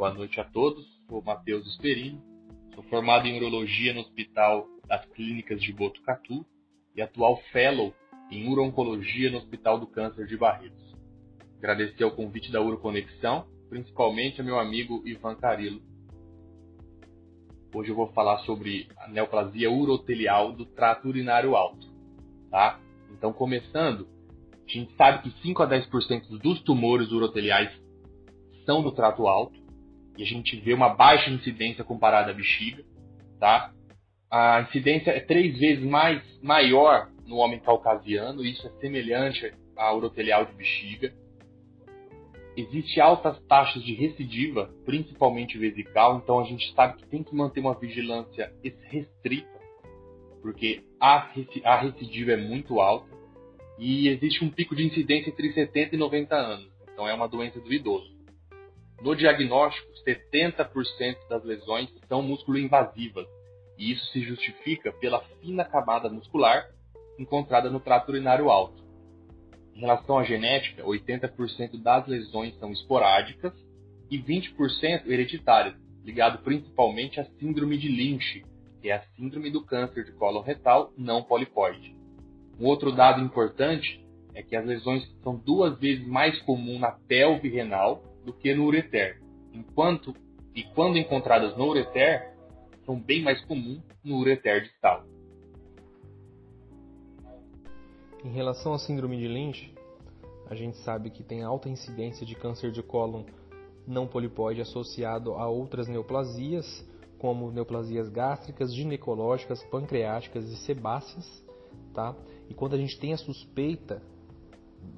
Boa noite a todos. Sou Matheus Esperino. Sou formado em urologia no Hospital das Clínicas de Botucatu e atual fellow em urologia no Hospital do Câncer de Barretos. Agradecer o convite da Uroconexão, principalmente a meu amigo Ivan Carilo. Hoje eu vou falar sobre a neoplasia urotelial do trato urinário alto, tá? Então, começando, a gente sabe que 5 a 10% dos tumores uroteliais são do trato alto e a gente vê uma baixa incidência comparada à bexiga, tá? A incidência é três vezes mais maior no homem caucasiano, isso é semelhante à urotelial de bexiga. Existe altas taxas de recidiva, principalmente vesical, então a gente sabe que tem que manter uma vigilância restrita, porque a recidiva é muito alta e existe um pico de incidência entre 70 e 90 anos. Então é uma doença do idoso. No diagnóstico, 70% das lesões são músculo-invasivas, e isso se justifica pela fina camada muscular encontrada no trato urinário alto. Em relação à genética, 80% das lesões são esporádicas e 20% hereditárias, ligado principalmente à síndrome de Lynch, que é a síndrome do câncer de colo retal não polipóide. Um outro dado importante é que as lesões são duas vezes mais comuns na pelve renal do que no ureter, enquanto e quando encontradas no ureter, são bem mais comuns no ureter distal. Em relação à síndrome de Lynch, a gente sabe que tem alta incidência de câncer de cólon não polipóide associado a outras neoplasias, como neoplasias gástricas, ginecológicas, pancreáticas e sebáceas, tá? E quando a gente tem a suspeita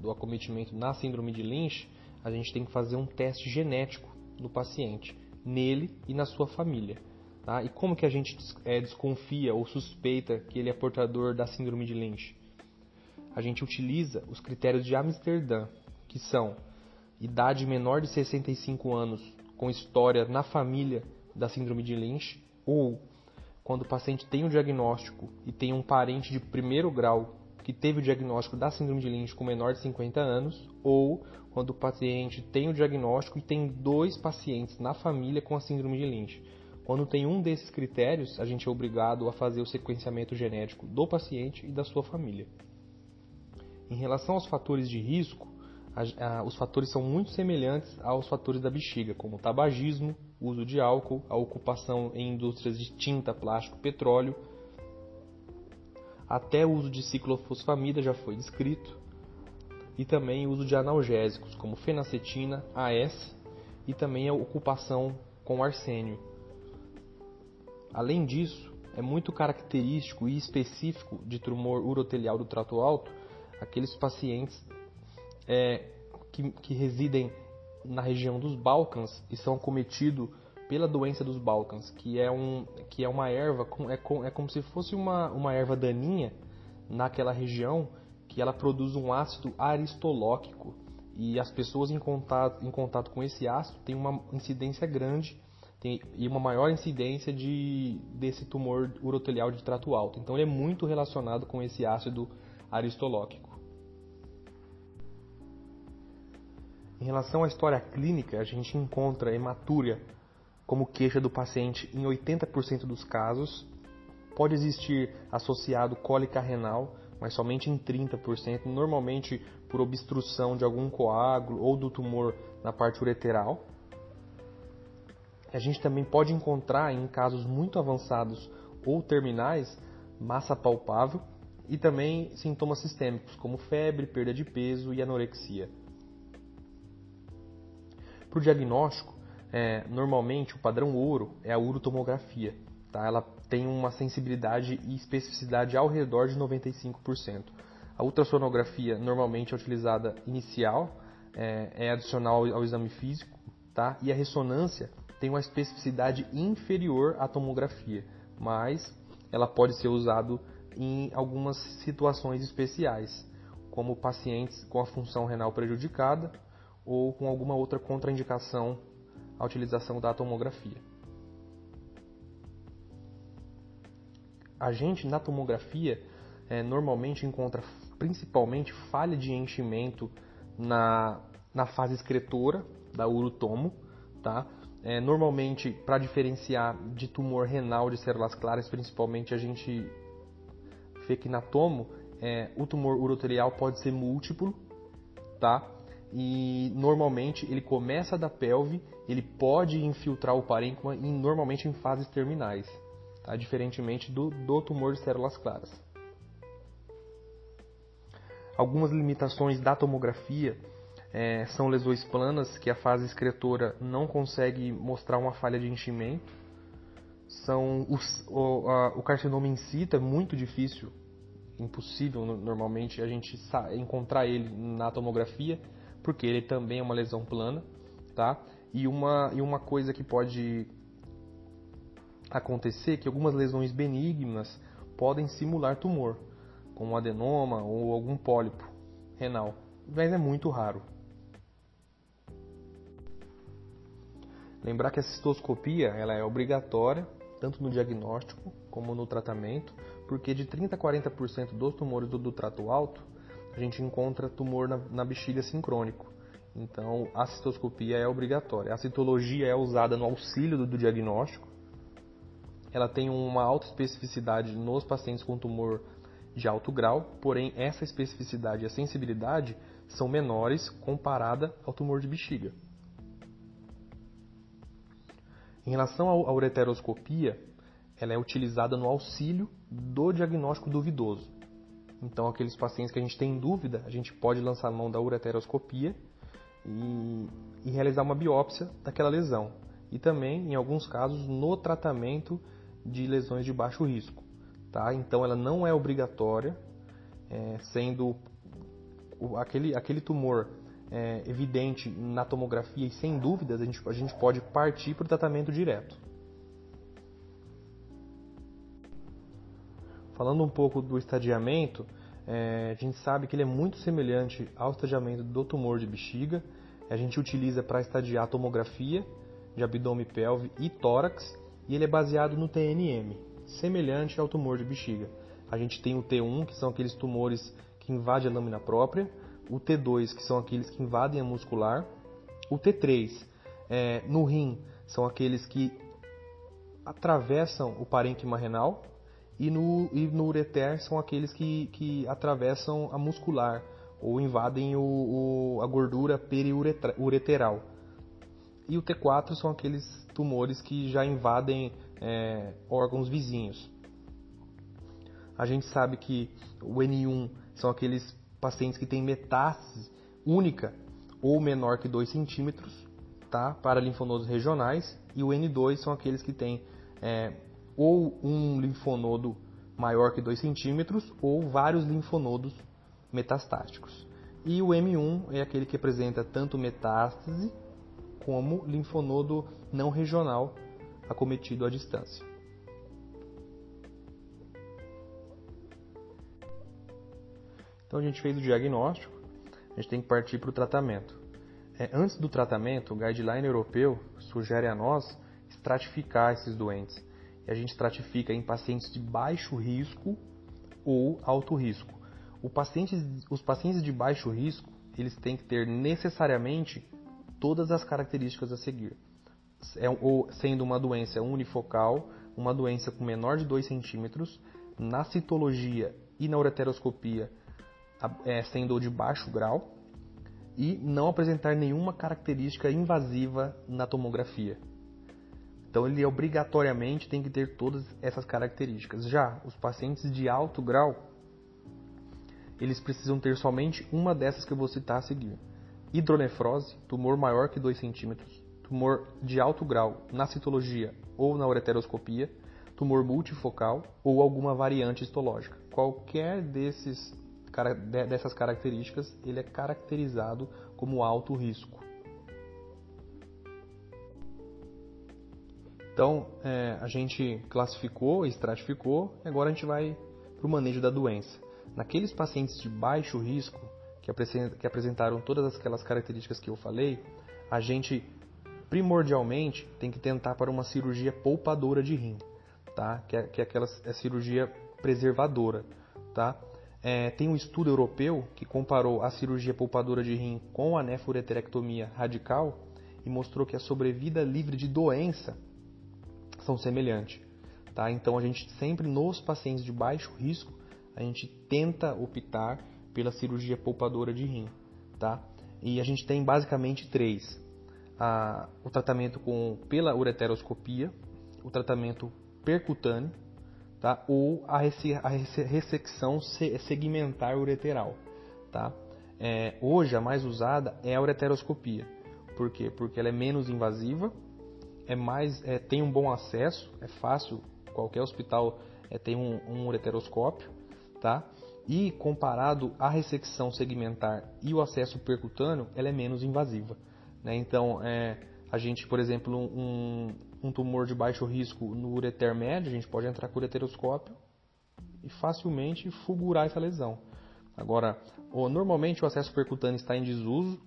do acometimento na síndrome de Lynch, a gente tem que fazer um teste genético no paciente, nele e na sua família. Tá? E como que a gente é, desconfia ou suspeita que ele é portador da síndrome de Lynch? A gente utiliza os critérios de Amsterdã, que são idade menor de 65 anos com história na família da síndrome de Lynch, ou quando o paciente tem o diagnóstico e tem um parente de primeiro grau que teve o diagnóstico da síndrome de Lynch com menor de 50 anos, ou quando o paciente tem o diagnóstico e tem dois pacientes na família com a síndrome de Lynch. Quando tem um desses critérios, a gente é obrigado a fazer o sequenciamento genético do paciente e da sua família. Em relação aos fatores de risco, a, a, os fatores são muito semelhantes aos fatores da bexiga, como tabagismo, uso de álcool, a ocupação em indústrias de tinta, plástico, petróleo, até o uso de ciclofosfamida já foi descrito, e também o uso de analgésicos como fenacetina, AS e também a ocupação com arsênio. Além disso, é muito característico e específico de tumor urotelial do trato alto aqueles pacientes é, que, que residem na região dos Balcãs e são acometidos pela doença dos Balcãs, que é, um, que é uma erva, é, é como se fosse uma, uma erva daninha naquela região que ela produz um ácido aristolóquico e as pessoas em contato, em contato com esse ácido têm uma incidência grande tem, e uma maior incidência de, desse tumor urotelial de trato alto. Então ele é muito relacionado com esse ácido aristolóquico. Em relação à história clínica, a gente encontra hematúria como queixa do paciente em 80% dos casos. Pode existir associado cólica renal, mas somente em 30%, normalmente por obstrução de algum coágulo ou do tumor na parte ureteral. A gente também pode encontrar em casos muito avançados ou terminais massa palpável e também sintomas sistêmicos como febre, perda de peso e anorexia. Para o diagnóstico, é, normalmente o padrão ouro é a urotomografia. Tá? Ela tem uma sensibilidade e especificidade ao redor de 95%. A ultrassonografia normalmente é utilizada inicial, é, é adicional ao exame físico, tá? e a ressonância tem uma especificidade inferior à tomografia, mas ela pode ser usada em algumas situações especiais, como pacientes com a função renal prejudicada ou com alguma outra contraindicação à utilização da tomografia. A gente na tomografia é, normalmente encontra principalmente falha de enchimento na, na fase excretora da urotomo, tá? É, normalmente, para diferenciar de tumor renal de células claras, principalmente, a gente vê que na tomo, é, o tumor urotelial pode ser múltiplo, tá? E normalmente ele começa da pelve, ele pode infiltrar o parênquima e normalmente em fases terminais, tá? Diferentemente do, do tumor de células claras. Algumas limitações da tomografia é, são lesões planas, que a fase excretora não consegue mostrar uma falha de enchimento. São os, o, a, o carcinoma in situ é muito difícil, impossível normalmente a gente encontrar ele na tomografia, porque ele também é uma lesão plana, tá? E uma, e uma coisa que pode acontecer, que algumas lesões benignas podem simular tumor, como adenoma ou algum pólipo renal, mas é muito raro. Lembrar que a cistoscopia ela é obrigatória, tanto no diagnóstico como no tratamento, porque de 30 a 40% dos tumores do, do, trato alto, a gente encontra tumor na, na bexiga sincrônico. Então, a cistoscopia é obrigatória. A citologia é usada no auxílio do, do diagnóstico. Ela tem uma alta especificidade nos pacientes com tumor de alto grau, porém essa especificidade e a sensibilidade são menores comparada ao tumor de bexiga. Em relação à ureteroscopia, ela é utilizada no auxílio do diagnóstico duvidoso. Então, aqueles pacientes que a gente tem dúvida, a gente pode lançar a mão da ureteroscopia e, e realizar uma biópsia daquela lesão. E também, em alguns casos, no tratamento de lesões de baixo risco. Tá? Então, ela não é obrigatória, é, sendo aquele, aquele tumor é, evidente na tomografia e sem dúvidas a gente, a gente pode partir para o tratamento direto. Falando um pouco do estadiamento, é, a gente sabe que ele é muito semelhante ao estadiamento do tumor de bexiga. A gente utiliza para estadiar tomografia de abdômen, pelve e tórax e ele é baseado no TNM, semelhante ao tumor de bexiga. A gente tem o T1, que são aqueles tumores que invadem a lâmina própria, o T2, que são aqueles que invadem a muscular, o T3 é, no rim são aqueles que atravessam o parênquima renal e no, e no ureter são aqueles que, que atravessam a muscular ou invadem o, o, a gordura periureteral. E o T4 são aqueles tumores que já invadem é, órgãos vizinhos. A gente sabe que o N1 são aqueles pacientes que têm metástase única ou menor que 2 centímetros tá, para linfonodos regionais, e o N2 são aqueles que têm é, ou um linfonodo maior que 2 centímetros ou vários linfonodos metastáticos. E o M1 é aquele que apresenta tanto metástase como linfonodo não regional acometido à distância. Então a gente fez o diagnóstico, a gente tem que partir para o tratamento. É, antes do tratamento, o guideline europeu sugere a nós estratificar esses doentes. E a gente estratifica em pacientes de baixo risco ou alto risco. Paciente, os pacientes de baixo risco, eles têm que ter necessariamente todas as características a seguir. É, ou, sendo uma doença unifocal, uma doença com menor de 2 centímetros, na citologia e na ureteroscopia é, sendo de baixo grau e não apresentar nenhuma característica invasiva na tomografia. Então ele obrigatoriamente tem que ter todas essas características. Já os pacientes de alto grau, eles precisam ter somente uma dessas que eu vou citar a seguir. Hidronefrose, tumor maior que 2 centímetros, tumor de alto grau na citologia ou na ureteroscopia, tumor multifocal ou alguma variante histológica. Qualquer desses dessas características, ele é caracterizado como alto risco. Então, é, a gente classificou, estratificou, agora a gente vai para o manejo da doença. Naqueles pacientes de baixo risco, que, que apresentaram todas aquelas características que eu falei, a gente primordialmente tem que tentar para uma cirurgia poupadora de rim, tá? que, é, que é aquela é cirurgia preservadora. Tá? É, tem um estudo europeu que comparou a cirurgia poupadora de rim com a nefureterectomia radical e mostrou que a sobrevida livre de doença são semelhantes. Tá? Então a gente sempre nos pacientes de baixo risco, a gente tenta optar pela cirurgia poupadora de rim. Tá? E a gente tem basicamente três. A, o tratamento com, pela ureteroscopia, o tratamento percutâneo tá? ou a, a ressecção segmentar ureteral. Tá? É, hoje a mais usada é a ureteroscopia. Por quê? Porque ela é menos invasiva, é mais, é, tem um bom acesso, é fácil, qualquer hospital é, tem um, um ureteroscópio, tá? E comparado à ressecção segmentar e o acesso percutâneo, ela é menos invasiva. Né? Então, é, a gente, por exemplo, um, um tumor de baixo risco no ureter médio, a gente pode entrar com o ureteroscópio e facilmente fulgurar essa lesão. Agora, normalmente o acesso percutâneo está em desuso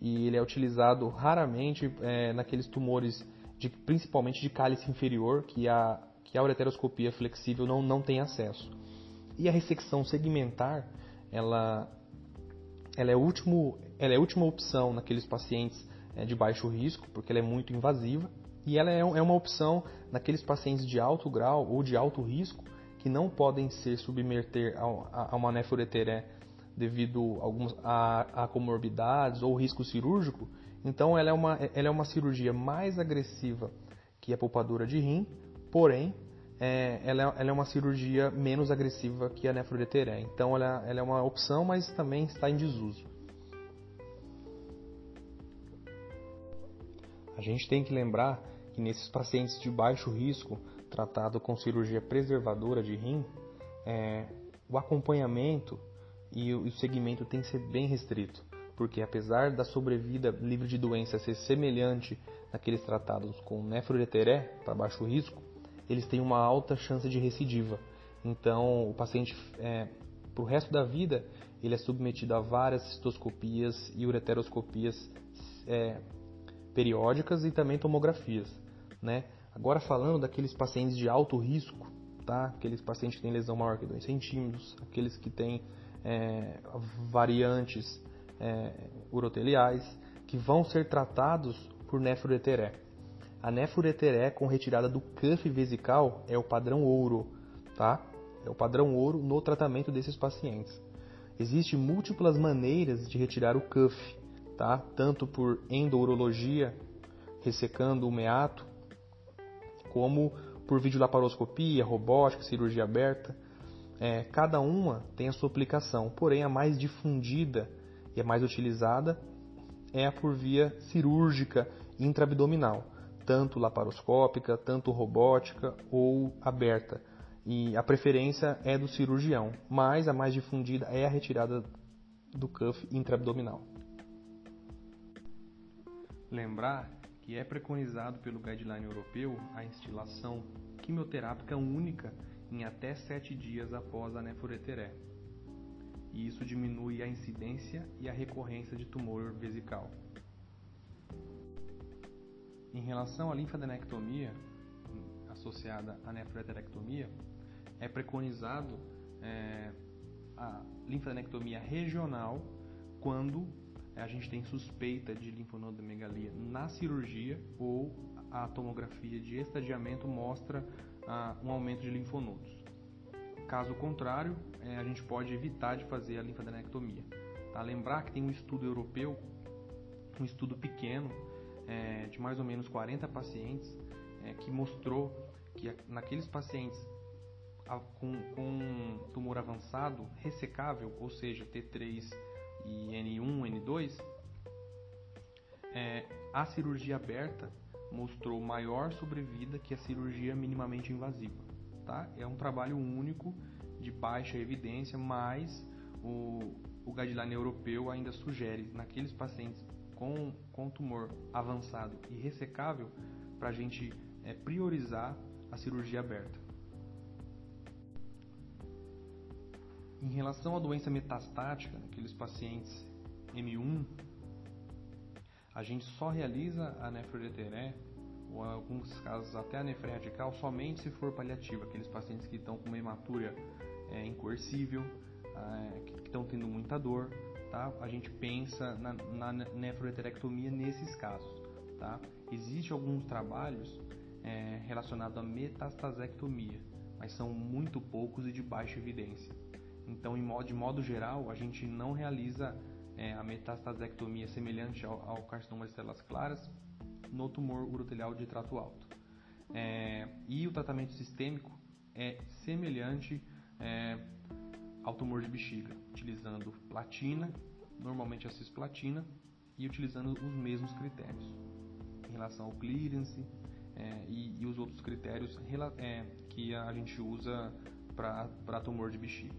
e ele é utilizado raramente é, naqueles tumores, de, principalmente de cálice inferior, que a, que a ureteroscopia flexível não, não tem acesso. E a ressecção segmentar, ela, ela, é, último, ela é a última opção naqueles pacientes é, de baixo risco, porque ela é muito invasiva, e ela é, é uma opção naqueles pacientes de alto grau ou de alto risco, que não podem se submeter a, a uma nefroreteré devido a, a, comorbidades ou risco cirúrgico, então ela é, uma, ela é uma cirurgia mais agressiva que a poupadura de rim, porém é, ela, é, ela, é, uma cirurgia menos agressiva que a nefroreteré. Então ela, ela é uma opção, mas também está em desuso. A gente tem que lembrar que nesses pacientes de baixo risco, tratado com cirurgia preservadora de rim, é, o acompanhamento e o segmento tem que ser bem restrito, porque apesar da sobrevida livre de doença ser semelhante naqueles tratados com nefroreteré para baixo risco, eles têm uma alta chance de recidiva. Então, o paciente, é, para o resto da vida, ele é submetido a várias cistoscopias e ureteroscopias é, periódicas e também tomografias. Né? Agora, falando daqueles pacientes de alto risco, tá? aqueles pacientes que têm lesão maior que 2 centímetros, aqueles que têm é, variantes é, uroteliais, que vão ser tratados por nefroreteré. A nefroreteré com retirada do cuff vesical é o padrão ouro, tá? É o padrão ouro no tratamento desses pacientes. Existem múltiplas maneiras de retirar o cuff, tá? Tanto por endourologia, ressecando o meato, como por videolaparoscopia, robótica, cirurgia aberta. É, cada uma tem a sua aplicação, porém a mais difundida a mais utilizada é a por via cirúrgica intraabdominal, tanto laparoscópica, tanto robótica ou aberta. E a preferência é do cirurgião, mas a mais difundida é a retirada do cuff intraabdominal. Lembrar que é preconizado pelo guideline europeu a instilação quimioterápica única em até 7 dias após a nefroreteré. E isso diminui a incidência e a recorrência de tumor vesical. Em relação à linfadenectomia associada à nefroterectomia, é preconizado é, a linfadenectomia regional quando a gente tem suspeita de linfonodomegalia na cirurgia ou a tomografia de estadiamento mostra ah, um aumento de linfonodos. Caso contrário, é, a gente pode evitar de fazer a linfadenectomia. Tá? Lembrar que tem um estudo europeu, um estudo pequeno, é, de mais ou menos 40 pacientes, é, que mostrou que naqueles pacientes com, com tumor avançado, ressecável, ou seja, T3 e N1, N2, é, a cirurgia aberta mostrou maior sobrevida que a cirurgia minimamente invasiva. Tá? É um trabalho único de baixa evidência, mas o, o guideline europeu ainda sugere naqueles pacientes com, com tumor avançado e ressecável para a gente é, priorizar a cirurgia aberta. Em relação à doença metastática, naqueles pacientes M1, a gente só realiza a nefroreteré, ou em alguns casos até a nefre radical, somente se for paliativa, aqueles pacientes que estão com uma hematúria é, incoercível, é, que estão tendo muita dor, tá? A gente pensa na, na nesses casos. Tá? Existem alguns trabalhos é, relacionados à metastasectomia, mas são muito poucos e de baixa evidência. Então, de modo geral, a gente não realiza é, a metastasectomia semelhante ao, ao carcinoma de células claras no tumor urotelial de trato alto. É, e o tratamento sistêmico é semelhante é, ao tumor de bexiga, utilizando platina, normalmente a cisplatina, e utilizando os mesmos critérios em relação ao clearance é, e, e, os outros critérios é, que a gente usa para tumor de bexiga.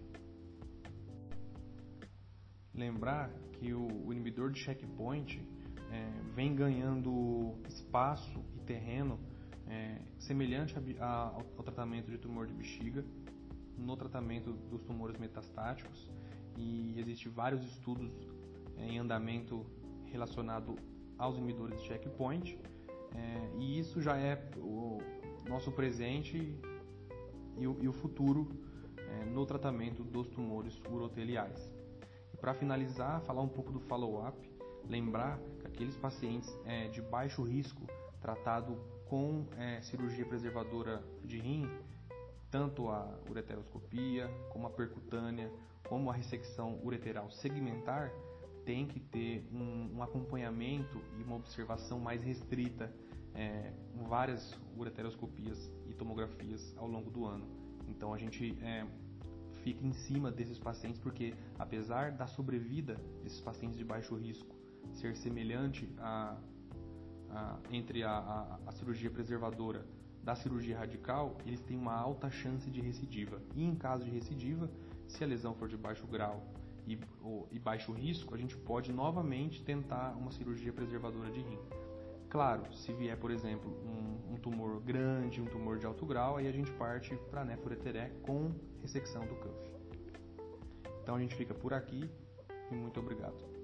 Lembrar que o, o inibidor de checkpoint é, vem ganhando espaço e terreno é, semelhante a, a, ao tratamento de tumor de bexiga no tratamento dos tumores metastáticos e existem vários estudos é, em andamento relacionado aos inibidores de checkpoint é, e isso já é o nosso presente e o, e o futuro é, no tratamento dos tumores uroteliais. Para finalizar, falar um pouco do follow-up, lembrar aqueles pacientes é, de baixo risco tratado com é, cirurgia preservadora de rim, tanto a ureteroscopia, como a percutânea, como a ressecção ureteral segmentar, tem que ter um, um acompanhamento e uma observação mais restrita, é, várias ureteroscopias e tomografias ao longo do ano. Então a gente é, fica em cima desses pacientes porque, apesar da sobrevida desses pacientes de baixo risco ser semelhante a a, entre a, a, a cirurgia preservadora da cirurgia radical, eles têm uma alta chance de recidiva. E em caso de recidiva, se a lesão for de baixo grau e, ou, e baixo risco, a gente pode novamente tentar uma cirurgia preservadora de rim. Claro, se vier, por exemplo, um, um tumor grande, um tumor de alto grau, aí a gente parte para nefureteré com ressecção do cuff. Então a gente fica por aqui e muito obrigado.